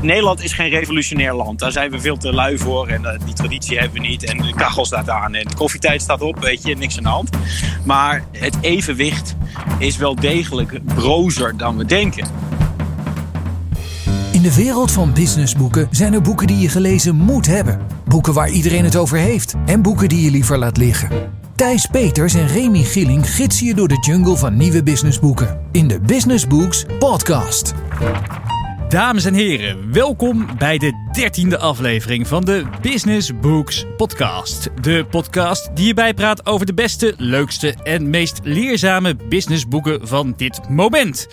Nederland is geen revolutionair land. Daar zijn we veel te lui voor en uh, die traditie hebben we niet. En de kachel staat aan en de koffietijd staat op, weet je, niks aan de hand. Maar het evenwicht is wel degelijk brozer dan we denken. In de wereld van businessboeken zijn er boeken die je gelezen moet hebben. Boeken waar iedereen het over heeft. En boeken die je liever laat liggen. Thijs Peters en Remy Gilling gidsen je door de jungle van nieuwe businessboeken. In de Business Books Podcast. Dames en heren, welkom bij de dertiende aflevering van de Business Books Podcast. De podcast die je bijpraat over de beste, leukste en meest leerzame businessboeken van dit moment.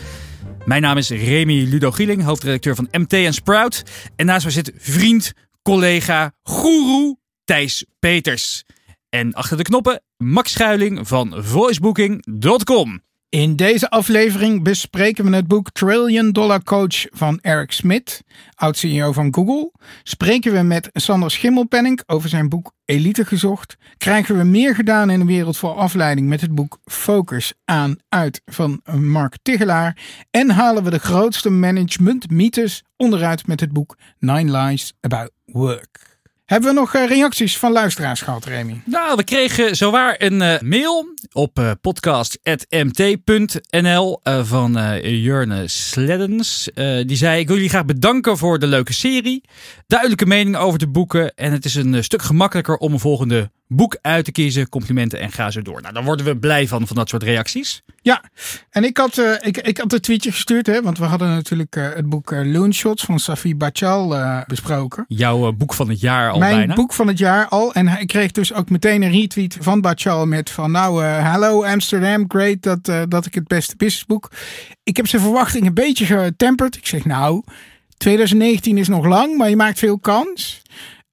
Mijn naam is Remy Ludo Gieling, hoofdredacteur van MT Sprout. En naast mij zit vriend, collega, guru Thijs Peters. En achter de knoppen Max Schuiling van voicebooking.com. In deze aflevering bespreken we het boek Trillion Dollar Coach van Eric Smith, oud-CEO van Google. Spreken we met Sander Schimmelpenning over zijn boek Elite gezocht. Krijgen we meer gedaan in de wereld voor afleiding met het boek Focus aan uit van Mark Tigelaar. En halen we de grootste management mythes onderuit met het boek Nine Lies About Work. Hebben we nog eh, reacties van luisteraars gehad, Remy? Nou, we kregen zowaar een uh, mail op uh, podcast.mt.nl van Jurne Sleddens. die zei, ik wil jullie graag bedanken voor de leuke serie. Duidelijke mening over de boeken. En het is een stuk gemakkelijker om een volgende boek uit te kiezen. Complimenten en ga zo door. Nou, daar worden we blij van, van dat soort reacties. Ja, en ik had, uh, ik, ik had een tweetje gestuurd, hè, want we hadden natuurlijk uh, het boek uh, Loonshots van Safi Bachal besproken. Jouw boek van het jaar al Mijn bijna. boek van het jaar al. En ik kreeg dus ook meteen een retweet van Bachal met van nou, hallo Amsterdam, great dat, dat ik het beste businessboek. Ik heb zijn verwachting een beetje getemperd. Ik zeg nou, 2019 is nog lang, maar je maakt veel kans.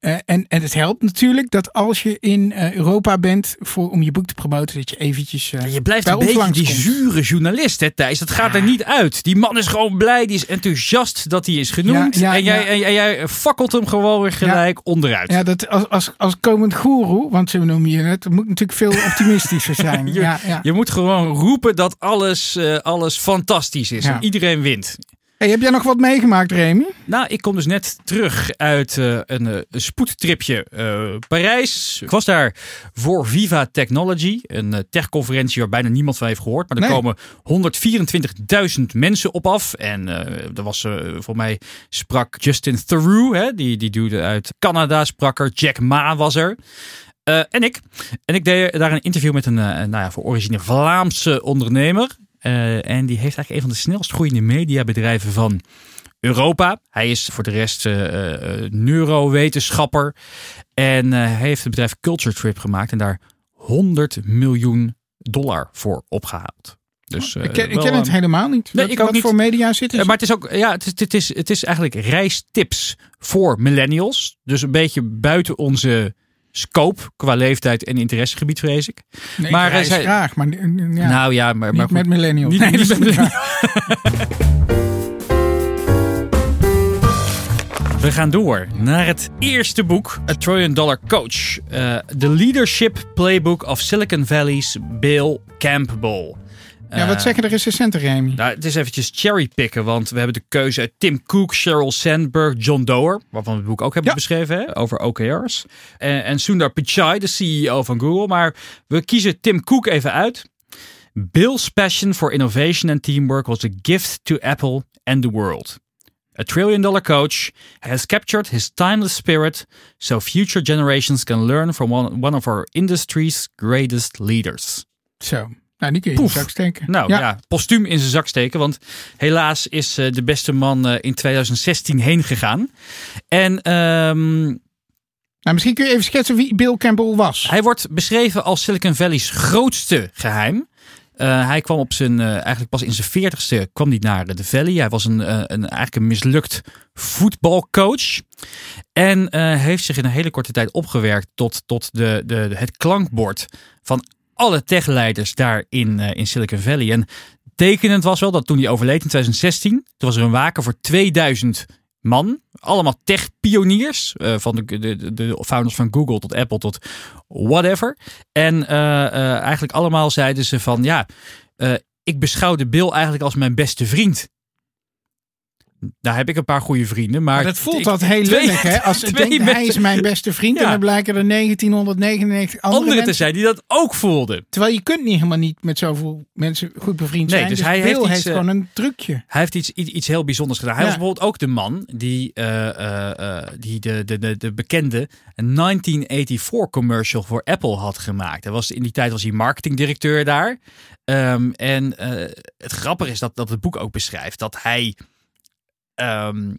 Uh, en, en het helpt natuurlijk dat als je in uh, Europa bent voor, om je boek te promoten, dat je eventjes. Uh, je blijft een beetje die zure journalist, hè, Thijs. Dat gaat ja. er niet uit. Die man is gewoon blij, die is enthousiast dat hij is genoemd. Ja, ja, en, jij, en, en, jij fakkelt hem gewoon weer gelijk onderuit. Ja, dat als, als, als komend goeroe, want zo noem je het, moet natuurlijk veel optimistischer zijn. je, je moet gewoon roepen dat alles, alles fantastisch is en iedereen wint. Hey, heb jij nog wat meegemaakt, Remy? Nou, ik kom dus net terug uit uh, een, een, spoedtripje uh, Parijs. Ik was daar voor Viva Technology, een uh, techconferentie waar bijna niemand van heeft gehoord. Maar er nee. komen 124.000 mensen op af. En er was, voor mij sprak Justin Theroux, hè, die, die duwde uit Canada, sprak er. Jack Ma was er. Uh, en ik. En ik deed daar een interview met een, uh, nou ja, voor origine Vlaamse ondernemer. Uh, en die heeft eigenlijk een van de snelst groeiende mediabedrijven van Europa. Hij is voor de rest neurowetenschapper. En hij heeft het bedrijf Culture Trip gemaakt en daar 100 miljoen dollar voor opgehaald. Dus, ik ken, ik ken het helemaal niet. Nee, wat, ik ook wat niet. voor media zit er? maar het is ook, ja, het is, het is, het is eigenlijk reistips voor millennials. Dus een beetje buiten onze scope qua leeftijd en interessegebied, vrees ik. Nee, maar ik zij, graag, maar ja, nou ja, maar, maar niet met millennials. Niet, nee, met. We gaan door naar het eerste boek, A Trillion Dollar Coach. Uh, The Leadership Playbook of Silicon Valley's Bill Campbell. Ja, wat zeggen de recensenten, Remy? Nou, het is eventjes cherrypicken, want we hebben de keuze uit Tim Cook, Sheryl Sandberg, John Doerr, waarvan we het boek ook hebben ja. beschreven, hè, over OKR's. En, en Sundar Pichai, de CEO van Google. Maar we kiezen Tim Cook even uit. Bill's passion for innovation and teamwork was a gift to Apple and the world. A trillion dollar coach has captured his timeless spirit so future generations can learn from one, one of our industry's greatest leaders. Zo. Nou, die kun je Poef. in zijn zak steken. Nou ja. ja, postuum in zijn zak steken. Want helaas is uh, de beste man uh, in 2016 heen gegaan. En... Um, nou, misschien kun je even schetsen wie Bill Campbell was. Hij wordt beschreven als Silicon Valley's grootste geheim. Uh, hij kwam op zijn, eigenlijk pas in zijn veertigste kwam hij naar de Valley. Hij was een, een, eigenlijk een mislukt voetbalcoach. En heeft zich in een hele korte tijd opgewerkt tot, tot de, de, het klankbord van alle techleiders daar in, uh, in Silicon Valley. En tekenend was wel dat toen hij overleed in 2016, toen was er een waken voor 2000 man. Allemaal tech-pioniers. Uh, van de, de, de founders van Google tot Apple tot whatever. En uh, eigenlijk allemaal zeiden ze van ja, ik beschouwde Bill eigenlijk als mijn beste vriend. Daar heb ik een paar goede vrienden. Maar, Maar dat voelt ik- dat heel twee- lullig, hè? Als twee denkt, hij is mijn beste vriend en dan blijken er 1999 andere, anderen te zijn die dat ook voelden. Terwijl je kunt niet helemaal niet met zoveel mensen goed bevriend Nee, zijn. dus Dus, hij heeft iets, eh, gewoon een trucje. Hij heeft iets, iets, iets heel bijzonders gedaan. Hij Ja. was bijvoorbeeld ook de man die, eh, eh, die de, de, de, de bekende 1984 commercial voor Apple had gemaakt. Hij was, in die tijd was hij marketingdirecteur daar. Ehm, en het grappige is dat, dat het boek ook beschrijft dat hij. Ehm,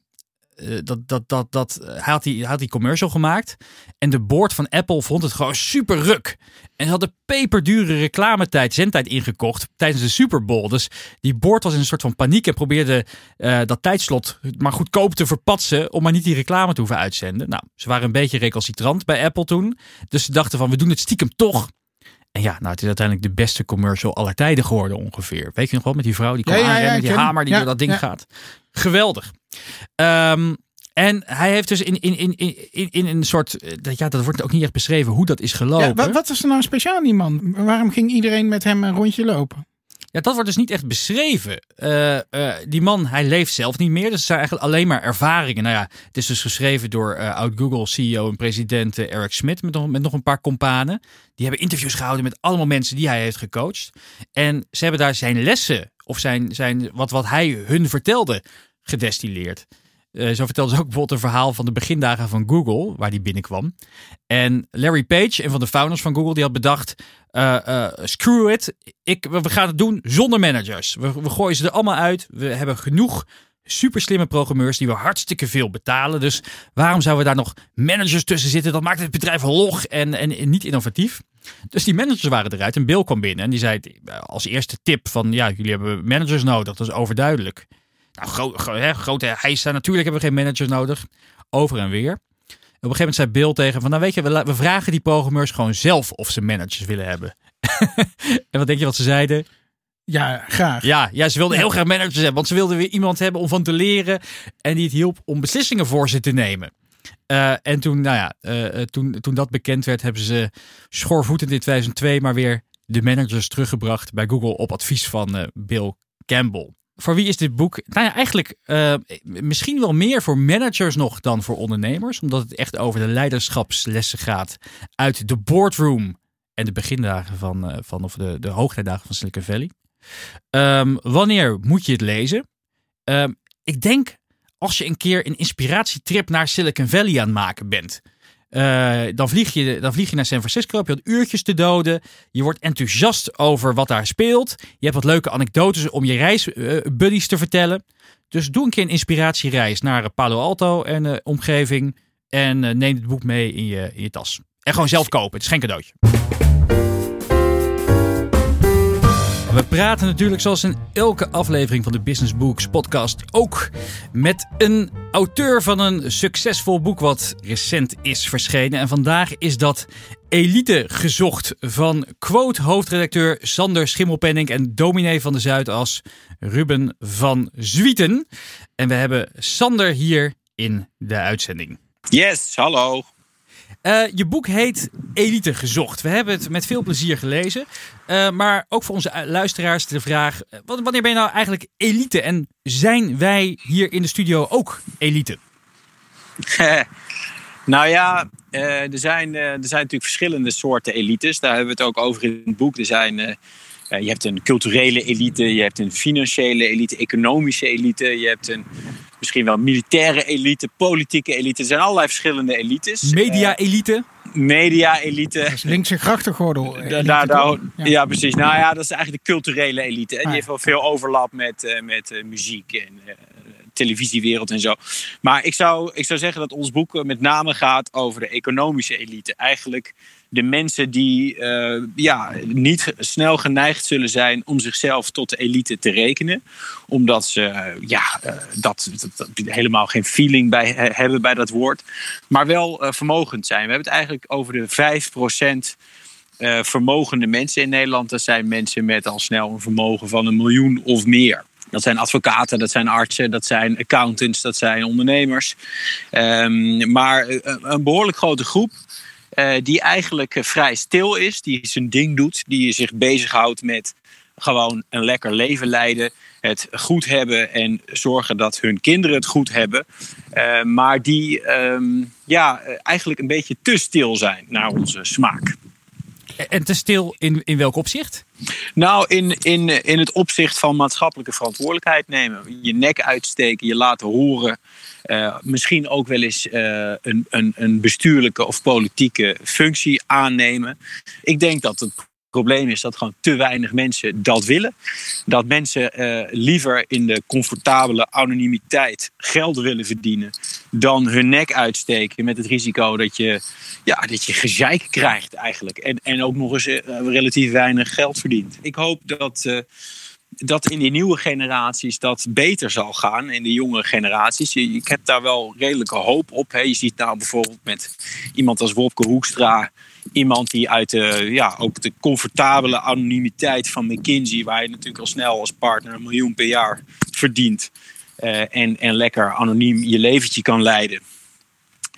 eh, dat, dat, dat, dat, hij, had die, hij had die commercial gemaakt. En de board van Apple vond het gewoon super ruk. En ze hadden peperdure reclametijd, zendtijd ingekocht tijdens de Super Bowl. Dus die board was in een soort van paniek en probeerde eh, dat tijdslot maar goedkoop te verpatsen. om maar niet die reclame te hoeven uitzenden. Nou, ze waren een beetje recalcitrant bij Apple toen. Dus ze dachten van we doen het stiekem toch. En ja, nou, het is uiteindelijk de beste commercial aller tijden geworden ongeveer. Weet je nog wel, met die vrouw die kwam Ja, ja, ja, aanrennen, ik die hamer die door dat ding gaat. Geweldig. Ehm, en hij heeft dus in, in, in, in, in een soort, eh, dat- ja, dat wordt ook niet echt beschreven hoe dat is gelopen. Ja, wat, wat was er nou speciaal aan die man? Waarom ging iedereen met hem een rondje lopen? Ja, dat wordt dus niet echt beschreven. Eh, eh, die man, hij leeft zelf niet meer. Dus het zijn eigenlijk alleen maar ervaringen. Nou ja, het is dus geschreven door eh, oud-Google-CEO en president Eric Schmidt met nog, met nog een paar companen. Die hebben interviews gehouden met allemaal mensen die hij heeft gecoacht. En ze hebben daar zijn lessen, of zijn, zijn, wat, wat hij hun vertelde, gedestilleerd. Eh, zo vertelde ze ook bijvoorbeeld een verhaal van de begindagen van Google, waar die binnenkwam. En Larry Page, een van de founders van Google, die had bedacht: eh, eh, screw it, ik, we gaan het doen zonder managers. We gooien ze er allemaal uit. We hebben genoeg super slimme programmeurs die we hartstikke veel betalen. Dus waarom zouden we daar nog managers tussen zitten? Dat maakt het bedrijf log en, en, niet innovatief. Dus die managers waren eruit en Bill kwam binnen en die zei eh, als eerste tip van ja, jullie hebben managers nodig. Dat is overduidelijk. Nou, grote hijsa, natuurlijk hebben we geen managers nodig. Over en weer. Op een gegeven moment zei Bill tegen van, nou weet je, we, we vragen die programmeurs gewoon zelf of ze managers willen hebben. en wat denk je wat ze zeiden? Ja, graag. Ja, ja ze wilden heel graag managers hebben, want ze wilden weer iemand hebben om van te leren en die het hielp om beslissingen voor ze te nemen. Eh, en toen, nou ja, eh, eh, toen, toen dat bekend werd, hebben ze schoorvoetend in 2002 maar weer de managers teruggebracht bij Google op advies van Bill Campbell. Voor wie is dit boek? Nou ja, eigenlijk misschien wel meer voor managers nog dan voor ondernemers, omdat het echt over de leiderschapslessen gaat uit de boardroom en de begindagen van, van of de, de hoogtijdagen van Silicon Valley. Ehm, wanneer moet je het lezen? Ehm, ik denk als je een keer een inspiratietrip naar Silicon Valley aan het maken bent. Eh, dan, vlieg je, dan vlieg je naar San Francisco, heb je wat uurtjes te doden. Je wordt enthousiast over wat daar speelt. Je hebt wat leuke anekdotes om je reisbuddies te vertellen. Dus doe een keer een inspiratiereis naar eh, Palo Alto en eh, omgeving. En eh, neem het boek mee in je, in je tas. En gewoon zelf kopen, het is geen cadeautje. We praten natuurlijk zoals in elke aflevering van de Business Books podcast ook met een auteur van een succesvol boek wat recent is verschenen. En vandaag is dat Elite gezocht van quote hoofdredacteur Sander Schimmelpenning en dominee van de Zuidas Ruben van Zwieten. En we hebben Sander hier in de uitzending. Yes, hallo. Eh, je boek heet Elite gezocht. We hebben het met veel plezier gelezen. Eh, maar ook voor onze u- luisteraars de vraag: eh, wanneer ben je nou eigenlijk elite? En zijn wij hier in de studio ook elite? nou ja, eh, er, zijn, eh, er zijn natuurlijk verschillende soorten elites. Daar hebben we het ook over in het boek. Er zijn, eh, eh, je hebt een culturele elite, je hebt een financiële elite, economische elite. Je hebt een misschien wel militaire elite, politieke elite. Er zijn allerlei verschillende elites. Media-elite? Media-elite. Dat is linkse grachtengordel. Daar- daar- ja. Ja. precies. Nou ja, dat is eigenlijk de culturele elite. En die Ah, heeft wel veel overlap met, eh, met eh, muziek en eh, televisiewereld en zo. Maar ik zou, ik zou zeggen dat ons boek eh, met name gaat over de economische elite. Eigenlijk de mensen die eh, ja, niet snel geneigd zullen zijn om zichzelf tot de elite te rekenen. Omdat ze eh, ja, eh, dat, dat, helemaal geen feeling bij he- hebben bij dat woord. Maar wel vermogend zijn. We hebben het eigenlijk over de 5% eh, vermogende mensen in Nederland. Dat zijn mensen met al snel een vermogen van een miljoen of meer. Dat zijn advocaten, dat zijn artsen, dat zijn accountants, dat zijn ondernemers. Ehm, maar een behoorlijk grote groep eh, die eigenlijk eh, vrij stil is, die zijn ding doet, die zich bezighoudt met gewoon een lekker leven leiden, het goed hebben en zorgen dat hun kinderen het goed hebben. Uh, maar die ehm, ja, eigenlijk een beetje te stil zijn naar onze smaak. En te stil in, in welk opzicht? Nou, in, in, in het opzicht van maatschappelijke verantwoordelijkheid nemen. Je nek uitsteken, je laten horen. Uh, misschien ook wel eens uh, een, een, een bestuurlijke of politieke functie aannemen. Ik denk dat het probleem is dat gewoon te weinig mensen dat willen. Dat mensen uh, liever in de comfortabele anonimiteit geld willen verdienen dan hun nek uitsteken met het risico dat je, ja, dat je gezeik krijgt eigenlijk. En, en ook nog eens uh, relatief weinig geld verdient. Ik hoop dat. Uh, dat in die nieuwe generaties dat beter zal gaan. In de jongere generaties. Ik heb daar wel redelijke hoop op. Je ziet nou bijvoorbeeld met iemand als Wopke Hoekstra iemand die uit de, ja, ook de comfortabele anonimiteit van McKinsey, waar je natuurlijk al snel als partner een miljoen per jaar verdient. Uh, en, en lekker anoniem je leventje kan leiden.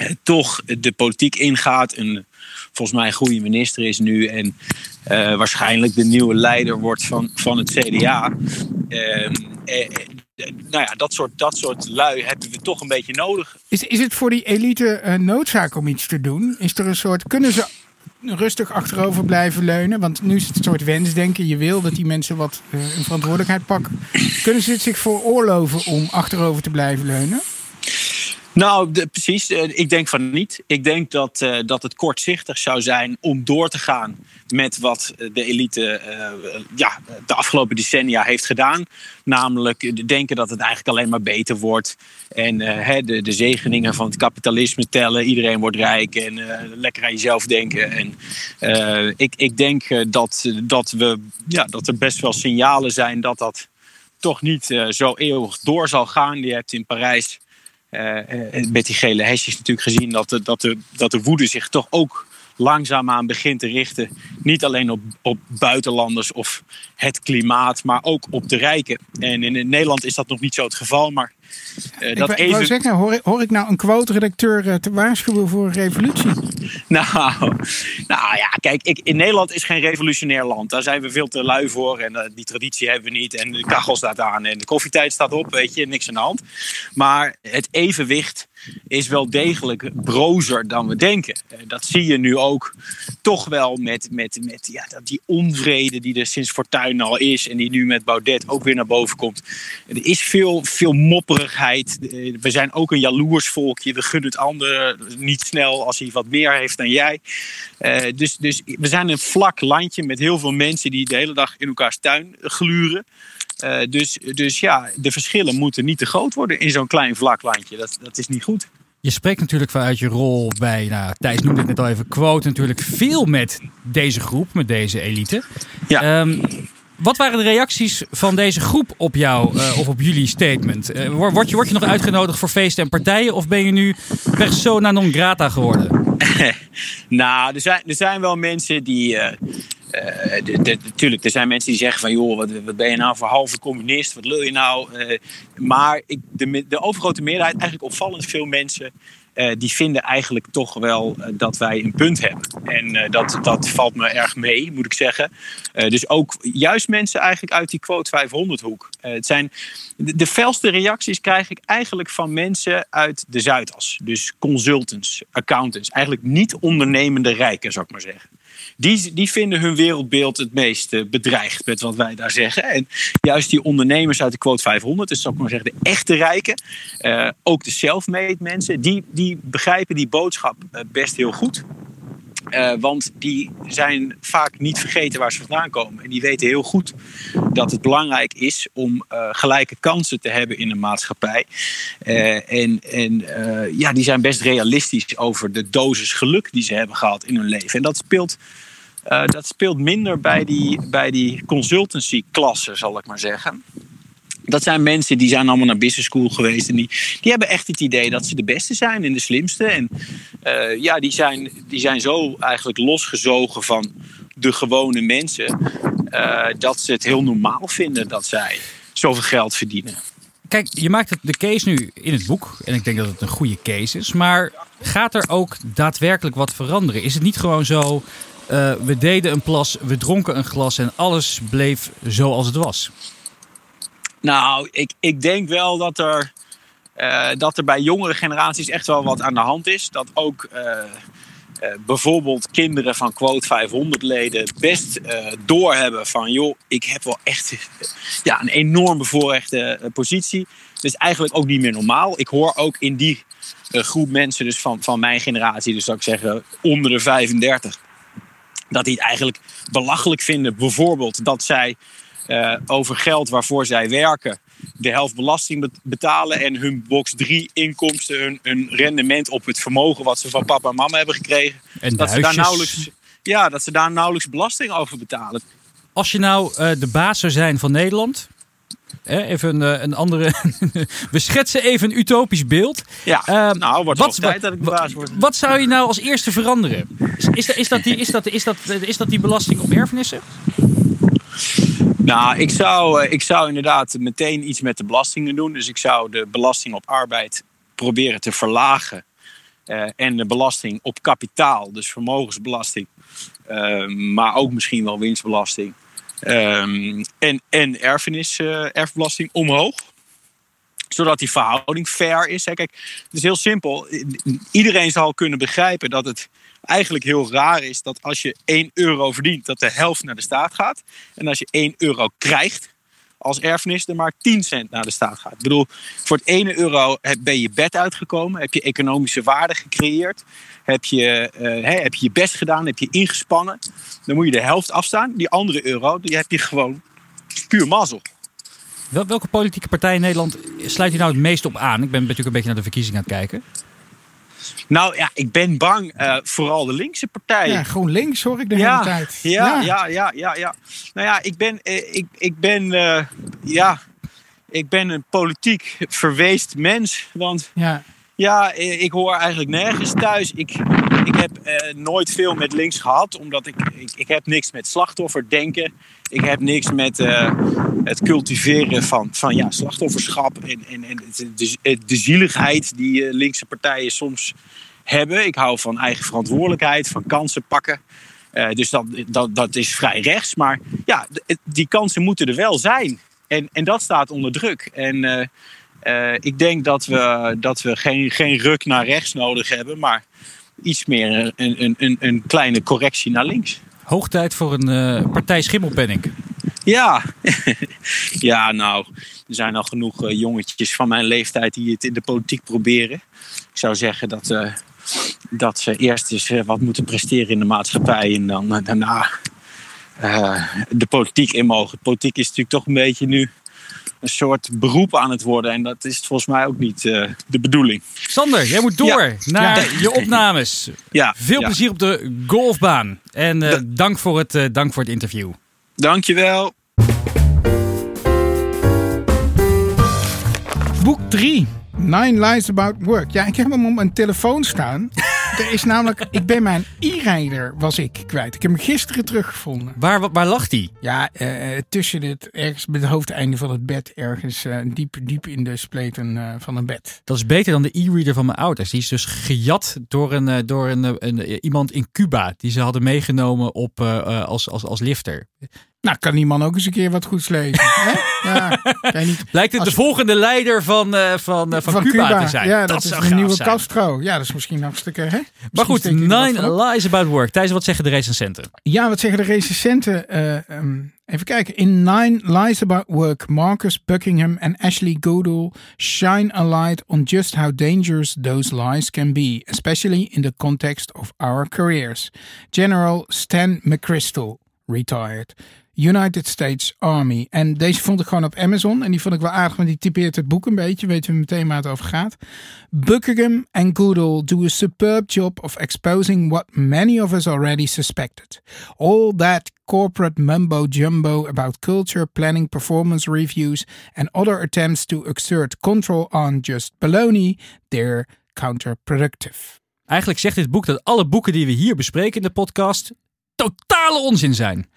Uh, toch de politiek ingaat. Een volgens mij een goede minister is nu. En uh, waarschijnlijk de nieuwe leider wordt van, van het CDA. nou ja, dat soort, dat soort lui hebben we toch een beetje nodig. Is, is het voor die elite noodzaak om iets te doen? Is er een soort. Kunnen ze rustig achterover blijven leunen? Want nu is het een soort wensdenken. Je wil dat die mensen wat uh, een verantwoordelijkheid pakken. Kunnen ze het zich veroorloven om achterover te blijven leunen? Nou, precies. Ik denk van niet. Ik denk dat, uh, dat het kortzichtig zou zijn om door te gaan met wat de elite ja, de afgelopen decennia heeft gedaan. Namelijk denken dat het eigenlijk alleen maar beter wordt. En uh, de, de zegeningen van het kapitalisme tellen. Iedereen wordt rijk en lekker aan jezelf denken. En ik, ik denk dat, dat, we, ja, dat er best wel signalen zijn dat dat toch niet zo eeuwig door zal gaan. Je hebt in Parijs met die gele hesjes natuurlijk gezien dat de, dat, de, dat de woede zich toch ook langzaamaan begint te richten. Niet alleen op, op buitenlanders of het klimaat, maar ook op de rijken. En in Nederland is dat nog niet zo het geval. Maar uh, dat ik, even... wou zeggen, hoor, hoor ik nou een quote-redacteur te waarschuwen voor een revolutie? Nou, nou ja, kijk, ik, in Nederland is geen revolutionair land. Daar zijn we veel te lui voor en uh, die traditie hebben we niet. En de kachel staat aan en de koffietijd staat op, weet je, niks aan de hand. Maar het evenwicht is wel degelijk brozer dan we denken. Dat zie je nu ook toch wel met, met, met ja, die onvrede die er sinds Fortuyn al is en die nu met Baudet ook weer naar boven komt. Er is veel, veel mopperigheid. We zijn ook een jaloers volkje. We gunnen het ander niet snel als hij wat meer heeft dan jij. Uh, dus, dus we zijn een vlak landje met heel veel mensen die de hele dag in elkaars tuin gluren. Uh, dus, dus ja, de verschillen moeten niet te groot worden in zo'n klein vlak landje. Dat, dat is niet goed. Je spreekt natuurlijk vanuit je rol bij, nou, Thijs noemde het net al even, quote natuurlijk veel met deze groep, met deze elite. Ja. Um, wat waren de reacties van deze groep op jou uh, of op jullie statement? Uh, word, je, word je nog uitgenodigd voor feesten en partijen of ben je nu persona non grata geworden? nou, er zijn, er zijn wel mensen die. Uh, natuurlijk, er zijn mensen die zeggen van joh, wat, wat, ben je nou voor halve communist? Wat wil je nou? maar ik, de, de overgrote meerderheid, eigenlijk opvallend veel mensen, uh, die vinden eigenlijk toch wel uh, dat wij een punt hebben. En uh, dat, dat valt me erg mee, moet ik zeggen. dus ook juist mensen eigenlijk uit die quote 500 hoek. het zijn, de, de felste reacties krijg ik eigenlijk van mensen uit de Zuidas. Dus consultants, accountants. Eigenlijk niet ondernemende rijken, zou ik maar zeggen die, die vinden hun wereldbeeld het meest eh, bedreigd met wat wij daar zeggen. En juist die ondernemers uit de quote 500, dus zou ik maar zeggen de echte rijken, uh, ook de self-made mensen, die, die begrijpen die boodschap uh, best heel goed. Uh, want die zijn vaak niet vergeten waar ze vandaan komen. En die weten heel goed dat het belangrijk is om uh, gelijke kansen te hebben in een maatschappij. Uh, en en ja, die zijn best realistisch over de dosis geluk die ze hebben gehad in hun leven. En dat speelt dat speelt minder bij die, bij die consultancy-klassen, zal ik maar zeggen. Dat zijn mensen die zijn allemaal naar business school geweest. En die, die hebben echt het idee dat ze de beste zijn en de slimste. En uh, ja, die zijn, die zijn zo eigenlijk losgezogen van de gewone mensen. Uh, dat ze het heel normaal vinden dat zij zoveel geld verdienen. Kijk, je maakt de case nu in het boek. En ik denk dat het een goede case is. Maar gaat er ook daadwerkelijk wat veranderen? Is het niet gewoon zo Eh, we deden een plas, we dronken een glas en alles bleef zoals het was. Nou, ik, ik denk wel dat er, eh, dat er bij jongere generaties echt wel wat aan de hand is. Dat ook eh, eh, bijvoorbeeld kinderen van quote 500 leden best doorhebben van... joh, ik heb wel echt ja, een enorm bevoorrechte positie. Dat is eigenlijk ook niet meer normaal. Ik hoor ook in die groep mensen dus van, van mijn generatie, dus zou ik zeggen onder de 35... dat die het eigenlijk belachelijk vinden bijvoorbeeld dat zij eh, over geld waarvoor zij werken de helft belasting bet- betalen en hun box 3 inkomsten, hun, hun rendement op het vermogen wat ze van papa en mama hebben gekregen, En dat ze, daar nauwelijks, ja, dat ze daar nauwelijks belasting over betalen. Als je nou eh, de baas zou zijn van Nederland. Even een, eh, een andere. we schetsen even een utopisch beeld. Ja, Eh, nou, wordt wat, tijd dat ik de baas word. wat zou je nou als eerste veranderen? Is, is, dat, is, dat die, is, dat, is, dat, is dat die belasting op erfenissen? Nou, ik zou, eh, ik zou inderdaad meteen iets met de belastingen doen. Dus ik zou de belasting op arbeid proberen te verlagen. Eh, en de belasting op kapitaal, dus vermogensbelasting. eh, maar ook misschien wel winstbelasting. Ehm, en en erfenis, eh, erfbelasting omhoog. Zodat die verhouding fair is. Hè. Kijk, het is heel simpel. Iedereen zal kunnen begrijpen dat het eigenlijk heel raar is dat als je 1 euro verdient, dat de helft naar de staat gaat. En als je 1 euro krijgt als erfenis, er maar 10 cent naar de staat gaat. Ik bedoel, voor het 1 euro ben je bed uitgekomen, heb je economische waarde gecreëerd, heb je, eh, heb je je best gedaan, heb je ingespannen. Dan moet je de helft afstaan. Die andere euro, die heb je gewoon puur mazzel. Wel, welke politieke partij in Nederland sluit je nou het meest op aan? Ik ben natuurlijk een beetje naar de verkiezingen aan het kijken. Nou ja, ik ben bang, eh, vooral de linkse partijen. Ja, GroenLinks hoor ik de ja, hele tijd. Ja, ja, ja, ja, ja. Nou ja, ik ben, eh, ik, ik ben, eh, ja, ik ben een politiek verweest mens. Want Ja. ja, ik hoor eigenlijk nergens thuis. Ik, ik heb nooit veel met links gehad, omdat ik, ik, ik heb niks met slachtofferdenken. Ik heb niks met het cultiveren van, van ja, slachtofferschap en, en, en de, de, zieligheid die linkse partijen soms hebben. Ik hou van eigen verantwoordelijkheid, van kansen pakken. Eh, dus dat, dat, dat is vrij rechts. Maar ja, die kansen moeten er wel zijn. En, en dat staat onder druk. En eh, eh, ik denk dat we, dat we geen, geen ruk naar rechts nodig hebben, maar iets meer een, een, een, een kleine correctie naar links. Hoog tijd voor een eh, partij Schimmelpenning. Ja. ja, nou, er zijn al genoeg jongetjes van mijn leeftijd die het in de politiek proberen. Ik zou zeggen dat, dat ze eerst eens eh, wat moeten presteren in de maatschappij en dan eh, daarna eh, de politiek in mogen. Politiek is natuurlijk toch een beetje nu een soort beroep aan het worden en dat is volgens mij ook niet eh, de bedoeling. Sander, jij moet door Ja. naar Ja. je opnames. Ja, Veel ja. plezier op de golfbaan. En eh, dank, voor het, eh, dank voor het interview. Dankjewel. Boek 3. Nine Lies About Work. Ja, ik heb hem op mijn telefoon staan. er is namelijk, ik ben mijn e-rider was ik kwijt. Ik heb hem gisteren teruggevonden. Waar, waar lag die? Ja, eh, tussen het, ergens bij het hoofdeinde van het bed. Ergens eh, diep, diep in de spleten eh, van een bed. Dat is beter dan de e-reader van mijn ouders. Die is dus gejat door, een, eh, door een, eh, een, eh, iemand in Cuba. Die ze hadden meegenomen op, eh, eh, als, als, als lifter. Nou, kan die man ook eens een keer wat goeds lezen. hè? Ja, niet... Lijkt het Als- de volgende leider van, eh, van, van, Cuba, te zijn. Ja, dat, is een nieuwe zijn. Castro. Ja, dat is misschien hartstikke... Hè? Maar goed, Nine. Lies About Work. Thijs, wat zeggen de recensenten? Ja, wat zeggen de recensenten? Eh, ehm, even kijken. In Nine Lies About Work, Marcus Buckingham en Ashley Goodall shine a light on just how dangerous those lies can be, especially in the context of our careers. General Stan McChrystal, retired. United States Army. En deze vond ik gewoon op Amazon. En die vond ik wel aardig, want die typeert het boek een beetje. Weten we meteen waar het over gaat. Buckingham and Goodall do a superb job of exposing what many of us already suspected. All that corporate mumbo jumbo about culture, planning, performance reviews, and other attempts to exert control on just baloney, they're counterproductive. Eigenlijk zegt dit boek dat alle boeken die we hier bespreken in de podcast totale onzin zijn.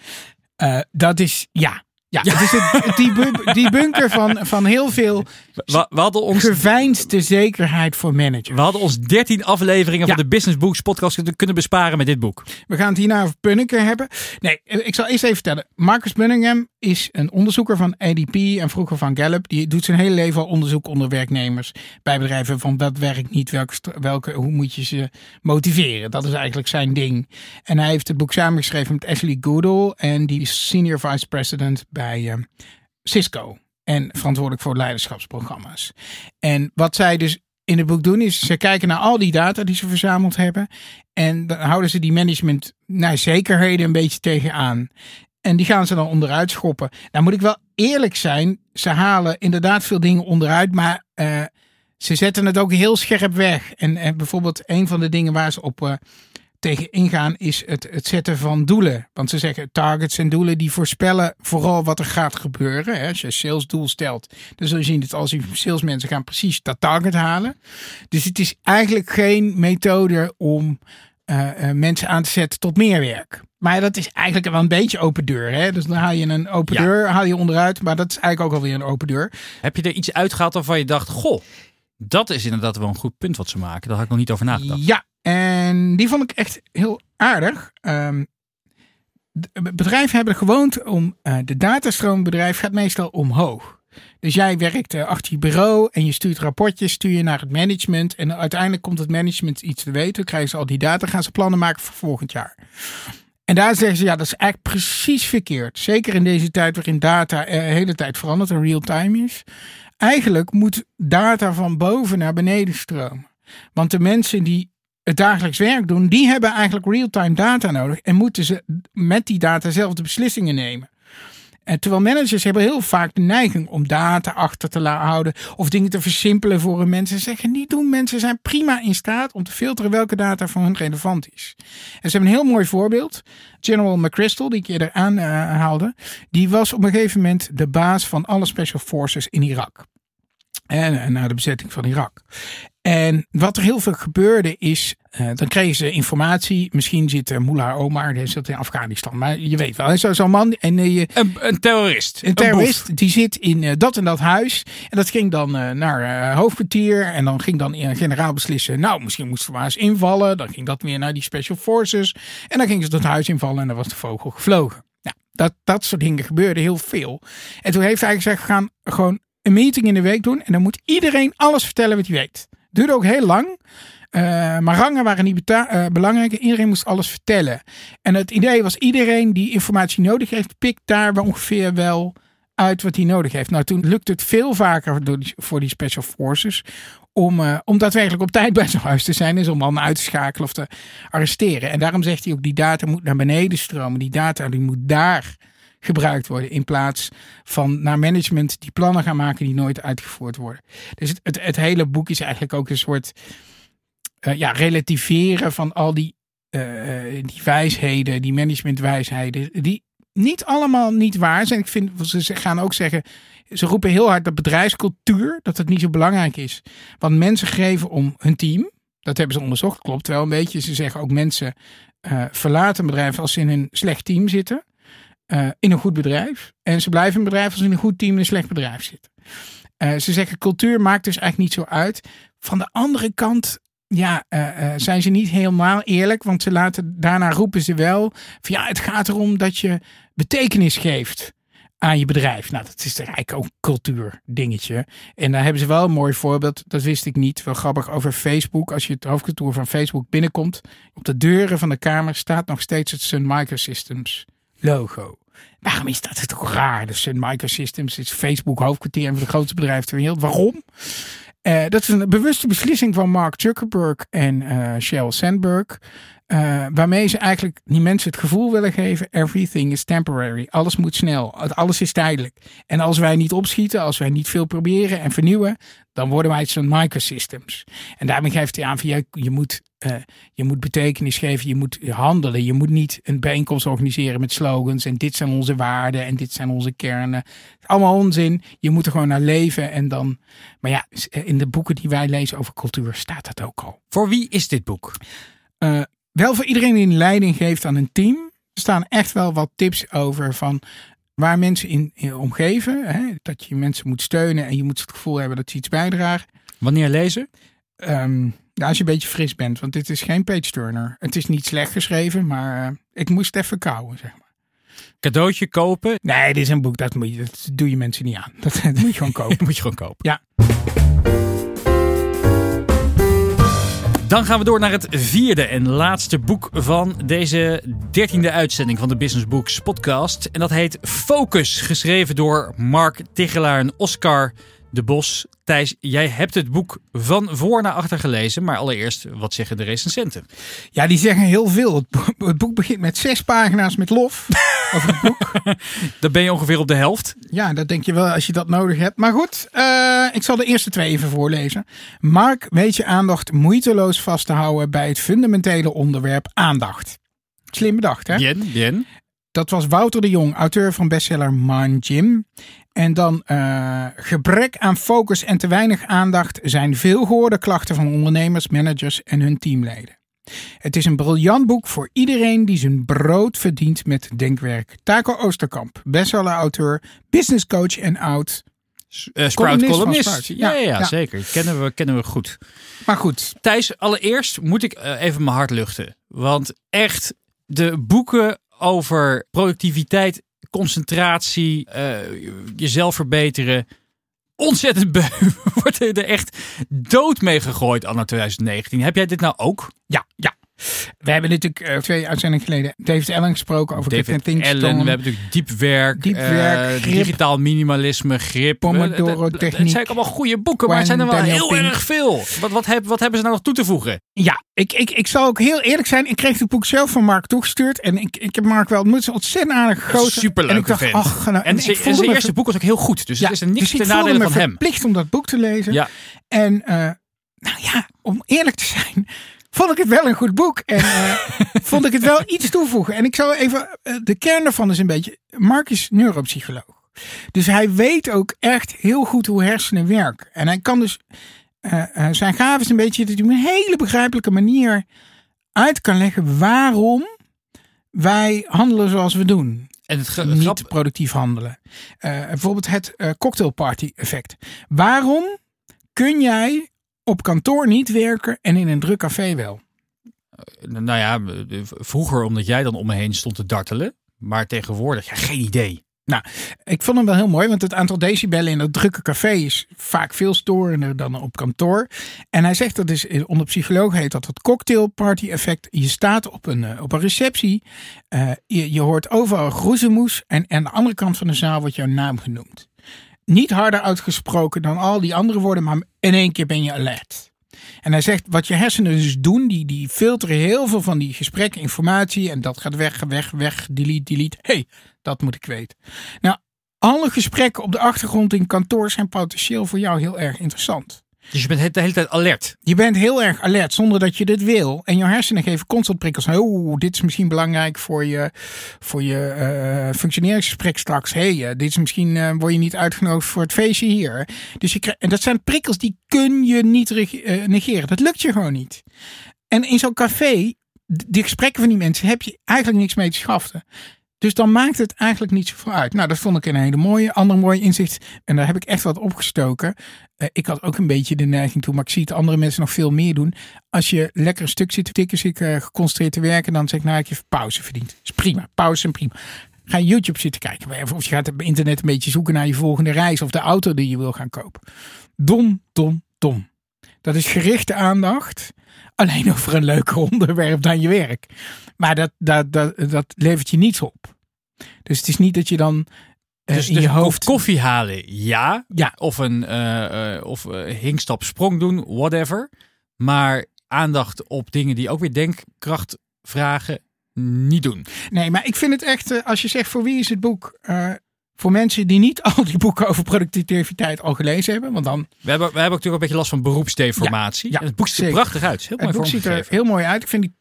Eh, dat is, ja, Ja, het is het, die, bu- die bunker van, van heel veel We, we hadden ons, geveinsde zekerheid voor managers. we hadden ons 13 afleveringen Ja. van de Business Books podcast kunnen- besparen met dit boek. We gaan het hierna over Punningham hebben. Nee, eh, ik zal eerst even vertellen. Marcus Punningham is een onderzoeker van ADP en vroeger van Gallup. Die doet zijn hele leven al onderzoek onder werknemers bij bedrijven van wat werkt niet, welke, welke, hoe moet je ze motiveren. Dat is eigenlijk zijn ding. En hij heeft het boek samengeschreven met Ashley Goodall en die is senior vice president eh, Cisco. En verantwoordelijk voor leiderschapsprogramma's. En wat zij dus in het boek doen is ze kijken naar al die data die ze verzameld hebben. En dan houden ze die management nou, zekerheden een beetje tegenaan. En die gaan ze dan onderuit schoppen. Nou moet ik wel eerlijk zijn. Ze halen inderdaad veel dingen onderuit. Maar eh, ze zetten het ook heel scherp weg. En, en bijvoorbeeld een van de dingen waar ze op eh, tegen ingaan is het, het zetten van doelen. Want ze zeggen targets en doelen die voorspellen vooral wat er gaat gebeuren. Hè. Als je een salesdoel stelt, dan zul je zien dat als die salesmensen gaan precies dat target halen. Dus het is eigenlijk geen methode om eh, eh, mensen aan te zetten tot meer werk. Maar dat is eigenlijk wel een beetje open deur. Hè? Dus dan haal je een open Ja. deur haal je onderuit. Maar dat is eigenlijk ook alweer een open deur. Heb je er iets uitgehaald waarvan je dacht, goh, dat is inderdaad wel een goed punt wat ze maken. Daar had ik nog niet over nagedacht. Ja, en die vond ik echt heel aardig. Ehm, bedrijven hebben gewoond om eh, de datastroombedrijf gaat meestal omhoog. Dus jij werkt eh, achter je bureau en je stuurt rapportjes, stuur je naar het management. En uiteindelijk komt het management iets te weten. Krijgen ze al die data, gaan ze plannen maken voor volgend jaar. En daar zeggen ze, ja, dat is eigenlijk precies verkeerd. Zeker in deze tijd waarin data eh, de hele tijd verandert en real-time is. Eigenlijk moet data van boven naar beneden stromen. Want de mensen die het dagelijks werk doen, die hebben eigenlijk real-time data nodig. En moeten ze met die data zelf de beslissingen nemen. En terwijl managers hebben heel vaak de neiging om data achter te la- houden. Of dingen te versimpelen voor hun mensen. Ze zeggen niet doen. Mensen zijn prima in staat om te filteren welke data voor hun relevant is. En ze hebben een heel mooi voorbeeld. General McChrystal, die ik eerder aanhaalde. die was op een gegeven moment de baas van alle special forces in Irak. En eh, na de bezetting van Irak. En wat er heel veel gebeurde is, eh, dan kregen ze informatie. Misschien zit uh, Mullah Omar, die zit in Afghanistan. Maar je weet wel, zo- zo'n man. En eh, Een, een terrorist. een terrorist die zit in dat en dat huis. En dat ging dan naar hoofdkwartier. En dan ging dan een generaal beslissen. Nou, misschien moesten we maar eens invallen. Dan ging dat weer naar die special forces. En dan gingen ze dat huis invallen. En dan was de vogel gevlogen. Nou, dat, dat soort dingen gebeurde heel veel. En toen heeft hij gezegd: we gaan gewoon een meeting in de week doen. En dan moet iedereen alles vertellen wat hij weet. Duurde ook heel lang. Eh, maar rangen waren niet eh, belangrijk. Iedereen moest alles vertellen. En het idee was: iedereen die informatie nodig heeft, pikt daar ongeveer wel uit wat hij nodig heeft. Nou, toen lukte het veel vaker die- voor die special forces om, eh, om daadwerkelijk op tijd bij zo'n huis te zijn. Dus om mannen uit te schakelen of te arresteren. En daarom zegt hij ook, die data moet naar beneden stromen. Die data die moet daar gebruikt worden. In plaats van naar management die plannen gaan maken die nooit uitgevoerd worden. Dus het, het, hele boek is eigenlijk ook een soort eh, ja, relativeren van al die, eh, eh, die wijsheden, die managementwijsheden. Die niet allemaal niet waar zijn. Ik vind, ze gaan ook zeggen, ze roepen heel hard dat bedrijfscultuur, dat het niet zo belangrijk is. Want mensen geven om hun team. Dat hebben ze onderzocht, klopt wel een beetje. Ze zeggen ook mensen eh, verlaten bedrijf als ze in een slecht team zitten. Eh, in een goed bedrijf. En ze blijven een bedrijf als ze in een goed team in een slecht bedrijf zitten. Eh, ze zeggen cultuur maakt dus eigenlijk niet zo uit. Van de andere kant ja, eh, zijn ze niet helemaal eerlijk. Want ze laten, daarna roepen ze wel. Van, ja, het gaat erom dat je betekenis geeft aan je bedrijf. Nou, dat is eigenlijk ook een cultuurdingetje. En daar hebben ze wel een mooi voorbeeld. Dat wist ik niet. Wel grappig over Facebook. Als je het hoofdkantoor van Facebook binnenkomt. Op de deuren van de kamer staat nog steeds het Sun Microsystems logo. Waarom is dat toch raar? De Sun Microsystems is Facebook hoofdkwartier en van de grootste bedrijven ter wereld. Waarom? Eh, dat is een bewuste beslissing van Mark Zuckerberg en eh Sheryl Sandberg. Eh, waarmee ze eigenlijk die mensen het gevoel willen geven: everything is temporary. Alles moet snel. Alles is tijdelijk. En als wij niet opschieten, als wij niet veel proberen en vernieuwen, dan worden wij zo'n microsystems. En daarmee geeft hij aan van je, je, moet, eh, je moet betekenis geven, je moet handelen. Je moet niet een bijeenkomst organiseren met slogans en dit zijn onze waarden en dit zijn onze kernen. Allemaal onzin. Je moet er gewoon naar leven en dan. Maar ja, in de boeken die wij lezen over cultuur staat dat ook al. Voor wie is dit boek? Eh, wel voor iedereen die een leiding geeft aan een team. Er staan echt wel wat tips over van waar mensen in, in omgeven. Hè? Dat je mensen moet steunen en je moet het gevoel hebben dat ze iets bijdragen. Wanneer lezen? Ehm, ja, als je een beetje fris bent, want dit is geen page turner. Het is niet slecht geschreven, maar eh, ik moest even kouwen, zeg maar. Cadeautje kopen? Nee, dit is een boek, dat, moet je, dat doe je mensen niet aan. Dat, dat moet je gewoon kopen. moet je gewoon kopen. Ja. Dan gaan we door naar het vierde en laatste boek van deze dertiende uitzending van de Business Books podcast. En dat heet Focus, geschreven door Mark Tichelaar en Oscar de Bos. Thijs, jij hebt het boek van voor naar achter gelezen, maar allereerst, wat zeggen de recensenten? Ja, die zeggen heel veel. Het boek, het boek begint met zes pagina's met lof over het boek. Dan ben je ongeveer op de helft. Ja, dat denk je wel als je dat nodig hebt. Maar goed, uh, ik zal de eerste twee even voorlezen. Mark weet je aandacht moeiteloos vast te houden bij het fundamentele onderwerp aandacht. Slim bedacht, hè? Bien, bien. Dat was Wouter de Jong, auteur van bestseller Mind Gym. En dan uh, gebrek aan focus en te weinig aandacht zijn veel gehoorde klachten van ondernemers, managers en hun teamleden. Het is een briljant boek voor iedereen die zijn brood verdient met denkwerk. Taco Oosterkamp, bestseller-auteur, businesscoach en oud. Uh, Sprout columnist. Ja, ja, ja, zeker. Kennen we, kennen we goed. Maar goed. Thijs, allereerst moet ik uh, even mijn hart luchten. Want echt, de boeken over productiviteit concentratie, uh, jezelf verbeteren. Ontzettend beu. Wordt er echt dood mee gegooid anno 2019. Heb jij dit nou ook? Ja, ja. We hebben natuurlijk uh, twee uitzendingen geleden David Allen gesproken over David Allen. We hebben natuurlijk diep werk, uh, digitaal minimalisme, grip. Pomodoro techniek. Het zijn allemaal goede boeken, maar het zijn er wel Daniel heel Pink. erg veel. Wat, wat, heb, wat hebben ze nou nog toe te voegen? Ja, ik, ik, ik zal ook heel eerlijk zijn. Ik kreeg het boek zelf van Mark toegestuurd. En ik, ik heb Mark wel ontmoet. ontzettend aardig gozer. Superleuk. En ik dacht, ach, nou, en, en zijn eerste boek was ook heel goed. Dus ja, het is er niks dus ten nadele van hem. Ik verplicht om dat boek te lezen. Ja. En uh, nou ja, om eerlijk te zijn vond ik het wel een goed boek. En uh, vond ik het wel iets toevoegen. En ik zou even, uh, de kern daarvan is een beetje, Mark is neuropsycholoog. Dus hij weet ook echt heel goed hoe hersenen werken. En hij kan dus, uh, zijn gave is een beetje dat hij op een hele begrijpelijke manier uit kan leggen waarom wij handelen zoals we doen. En het niet grap... productief handelen. bijvoorbeeld het cocktailparty effect. Waarom kun jij op kantoor niet werken en in een druk café wel? Nou ja, vroeger omdat jij dan om me heen stond te dartelen. Maar tegenwoordig, ja, geen idee. Nou, ik vond hem wel heel mooi, want het aantal decibellen in dat drukke café is vaak veel storender dan op kantoor. En hij zegt dat is onder psycholoog heet dat het cocktailparty effect. Je staat op een, op een receptie, uh, je, je hoort overal groezemoes en aan de andere kant van de zaal wordt jouw naam genoemd niet harder uitgesproken dan al die andere woorden, maar in één keer ben je alert. En hij zegt, wat je hersenen dus doen, die, die filteren heel veel van die gesprekken, informatie en dat gaat weg, weg, weg, delete, delete. hey, dat moet ik weten. Nou, alle gesprekken op de achtergrond in kantoor zijn potentieel voor jou heel erg interessant. Dus je bent de hele tijd alert. Je bent heel erg alert zonder dat je dit wil. En jouw hersenen geven constant prikkels. Oh, dit is misschien belangrijk voor je, voor je uh, functioneringsgesprek straks. hey, uh, dit is misschien uh, word je niet uitgenodigd voor het feestje hier. Dus je en dat zijn prikkels die kun je niet negeren. Dat lukt je gewoon niet. En in zo'n café, die gesprekken van die mensen, heb je eigenlijk niks mee te schaffen. Dus dan maakt het eigenlijk niet zoveel uit. Nou, dat vond ik een hele mooie. Ander mooi inzicht. En daar heb ik echt wat opgestoken. Uh, ik had ook een beetje de neiging toe, maar ik zie het andere mensen nog veel meer doen. Als je lekker een stuk zit te tikken, zit uh, geconcentreerd te werken, dan zeg ik, nou, ik heb pauze verdiend. is prima. Pauze en prima. Ga YouTube zitten kijken. Of je gaat op internet een beetje zoeken naar je volgende reis of de auto die je wil gaan kopen. Dom, dom, dom. Dat is gerichte aandacht. Alleen over een leuker onderwerp dan je werk. Maar dat, dat, dat, dat levert je niets op. Dus het is niet dat je dan uh, dus, in dus je hoofd... koffie halen, ja. ja. Of een uh, uh, of hinkstap sprong doen, whatever. Maar aandacht op dingen die ook weer denkkracht vragen, niet doen. Nee, maar ik vind het echt, als je zegt voor wie is het boek... Voor mensen die niet al die boeken over productiviteit al gelezen hebben. Want dan... we, hebben, we hebben natuurlijk een beetje last van beroepsdeformatie. Ja, ja het boek ziet er prachtig uit. Heel het boek ziet er heel mooi uit. Ik vind die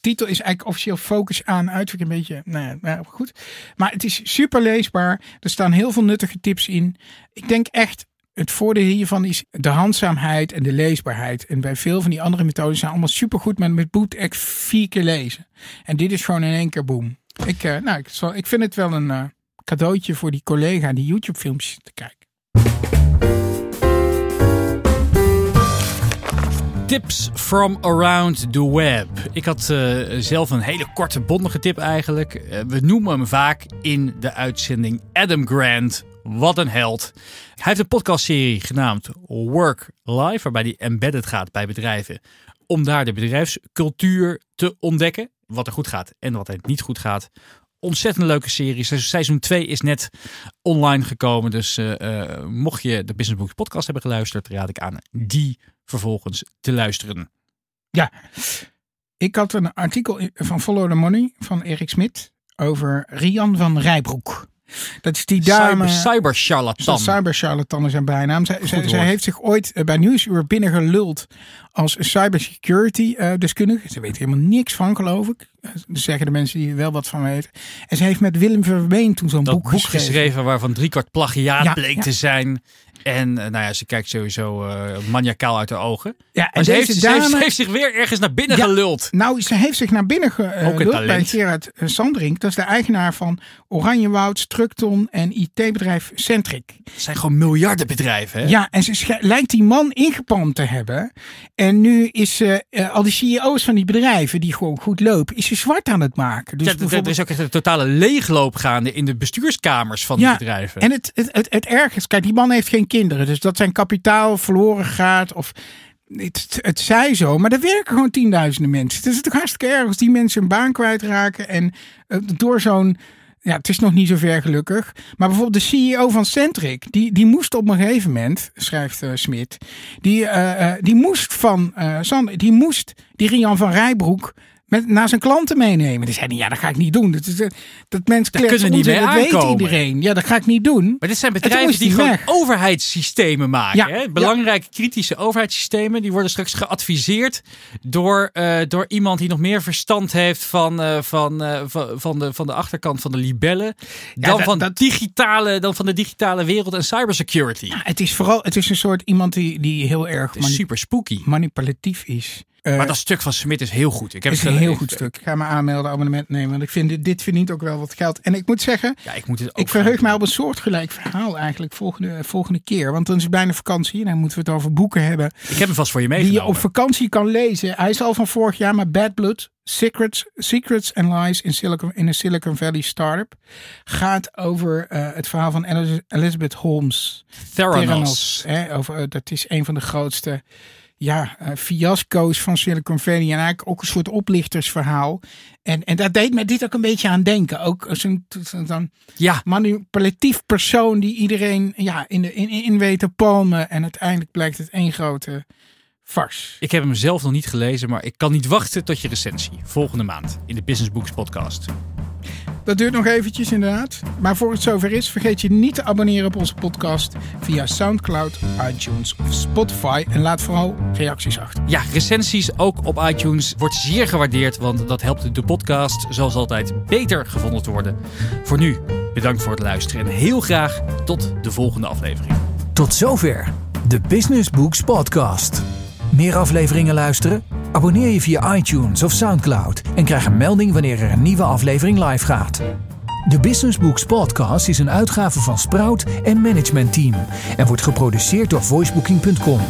titel is eigenlijk officieel focus aan uit. een beetje, nou, nou goed. Maar het is super leesbaar. Er staan heel veel nuttige tips in. Ik denk echt, het voordeel hiervan is de handzaamheid en de leesbaarheid. En bij veel van die andere methoden zijn allemaal super goed, maar met boet echt vier keer lezen. En dit is gewoon in één keer boom. Ik, uh, nou, ik, zal, ik vind het wel een uh, cadeautje voor die collega die YouTube filmpjes te kijken. Tips from around the web. Ik had uh, zelf een hele korte, bondige tip eigenlijk. Uh, we noemen hem vaak in de uitzending Adam Grant. Wat een held. Hij heeft een podcastserie genaamd Work Life, waarbij hij embedded gaat bij bedrijven. Om daar de bedrijfscultuur te ontdekken. Wat er goed gaat en wat er niet goed gaat. Ontzettend leuke serie. Seizoen 2 is net online gekomen. Dus uh, mocht je de Business Books podcast hebben geluisterd, raad ik aan die vervolgens te luisteren. Ja, ik had een artikel van Follow the Money van Erik Smit over Rian van Rijbroek. Dat is die dame. Cyber charlatan. Cyber charlatan is zijn bijnaam. Zij, zij, zij, heeft zich ooit bij Nieuwsuur binnengeluld als cybersecurity uh, deskundige. Ze weet helemaal niks van, geloof ik. Dat zeggen de mensen die er wel wat van weten. En ze heeft met Willem Verween toen zo'n boek, boek geschreven. geschreven. waarvan driekwart plagiaat ja, bleek ja. te zijn. En nou ja, ze kijkt sowieso uh, maniacaal uit de ogen. Ja, en maar ze, heeft, dame, ze, heeft, zich weer ergens naar binnen ja, geluld. Nou, ze heeft zich naar binnen geluld bij Gerard Sandring. Dat is de eigenaar van Oranjewoud, Structon en IT-bedrijf Centric. Dat zijn gewoon miljardenbedrijven, hè? Ja, en ze lijkt die man ingepand te hebben. En nu is ze uh, al die CEO's van die bedrijven die gewoon goed lopen, is zwart aan het maken. Dus ja, bijvoorbeeld... Er is ook echt een totale leegloop gaande in de bestuurskamers van ja, die bedrijven. En het, het, het, het erg is, kijk, die man heeft geen kinderen. Dus dat zijn kapitaal verloren gaat of... Het, het zij zo, maar er werken gewoon tienduizenden mensen. Het is toch hartstikke erg als die mensen een baan kwijtraken en uh, door zo'n ja, het is nog niet zo ver gelukkig. Maar bijvoorbeeld de CEO van Centric, die, die moest op een gegeven moment, schrijft uh, Smit, die, uh, uh, die moest van Sander, die moest die Rian van Rijbroek met, naar zijn klanten meenemen. Die zeiden, ja, dat ga ik niet doen. Dat, is, dat mensen kunnen niet mee dat weet iedereen. Ja, dat ga ik niet doen. Maar dit zijn bedrijven die gewoon weg. overheidssystemen maken. Ja, hè? Belangrijke ja. kritische overheidssystemen. Die worden straks geadviseerd door, uh, door iemand die nog meer verstand heeft van, uh, van, uh, van, de, van de achterkant van de libellen. Dan, dat, van dat, digitale, dan van de digitale wereld en cybersecurity. Het is vooral het is een soort iemand die, die heel erg super spooky. manipulatief is. Uh, maar dat stuk van Smit is heel goed. Ik heb is een heel goed stuk. Ik ga me aanmelden, abonnement nemen. Want ik vind dit, dit verdient ook wel wat geld. En ik moet zeggen, ja, ik, moet het ook ik verheug mij op een soortgelijk verhaal eigenlijk volgende, volgende keer. Want dan is het bijna vakantie en dan moeten we het over boeken hebben. Ik heb hem vast voor je meegenomen. Die je op vakantie kan lezen. Hij is al van vorig jaar, maar Bad Blood, Secrets, Secrets and Lies in, Silicon, in a Silicon Valley Startup gaat over uh, het verhaal van Elizabeth Holmes. Theranos. Theranos hè, over, uh, dat is een van de grootste ja, uh, fiasco's van Silicon Valley. En eigenlijk ook een soort oplichtersverhaal. En, en dat deed mij dit ook een beetje aan denken. Ook zo'n zo ja. manipulatief persoon die iedereen ja, in, de, in, in weet te palmen. En uiteindelijk blijkt het één grote vars. Ik heb hem zelf nog niet gelezen, maar ik kan niet wachten tot je recensie. Volgende maand in de Business Books podcast. Dat duurt nog eventjes inderdaad. Maar voor het zover is, vergeet je niet te abonneren op onze podcast via Soundcloud, iTunes of Spotify. En laat vooral reacties achter. Ja, recensies ook op iTunes wordt zeer gewaardeerd, want dat helpt de podcast zoals altijd beter gevonden te worden. Voor nu, bedankt voor het luisteren en heel graag tot de volgende aflevering. Tot zover de Business Books podcast. Meer afleveringen luisteren? Abonneer je via iTunes of SoundCloud en krijg een melding wanneer er een nieuwe aflevering live gaat. De Business Books Podcast is een uitgave van Sprout en Management Team en wordt geproduceerd door voicebooking.com.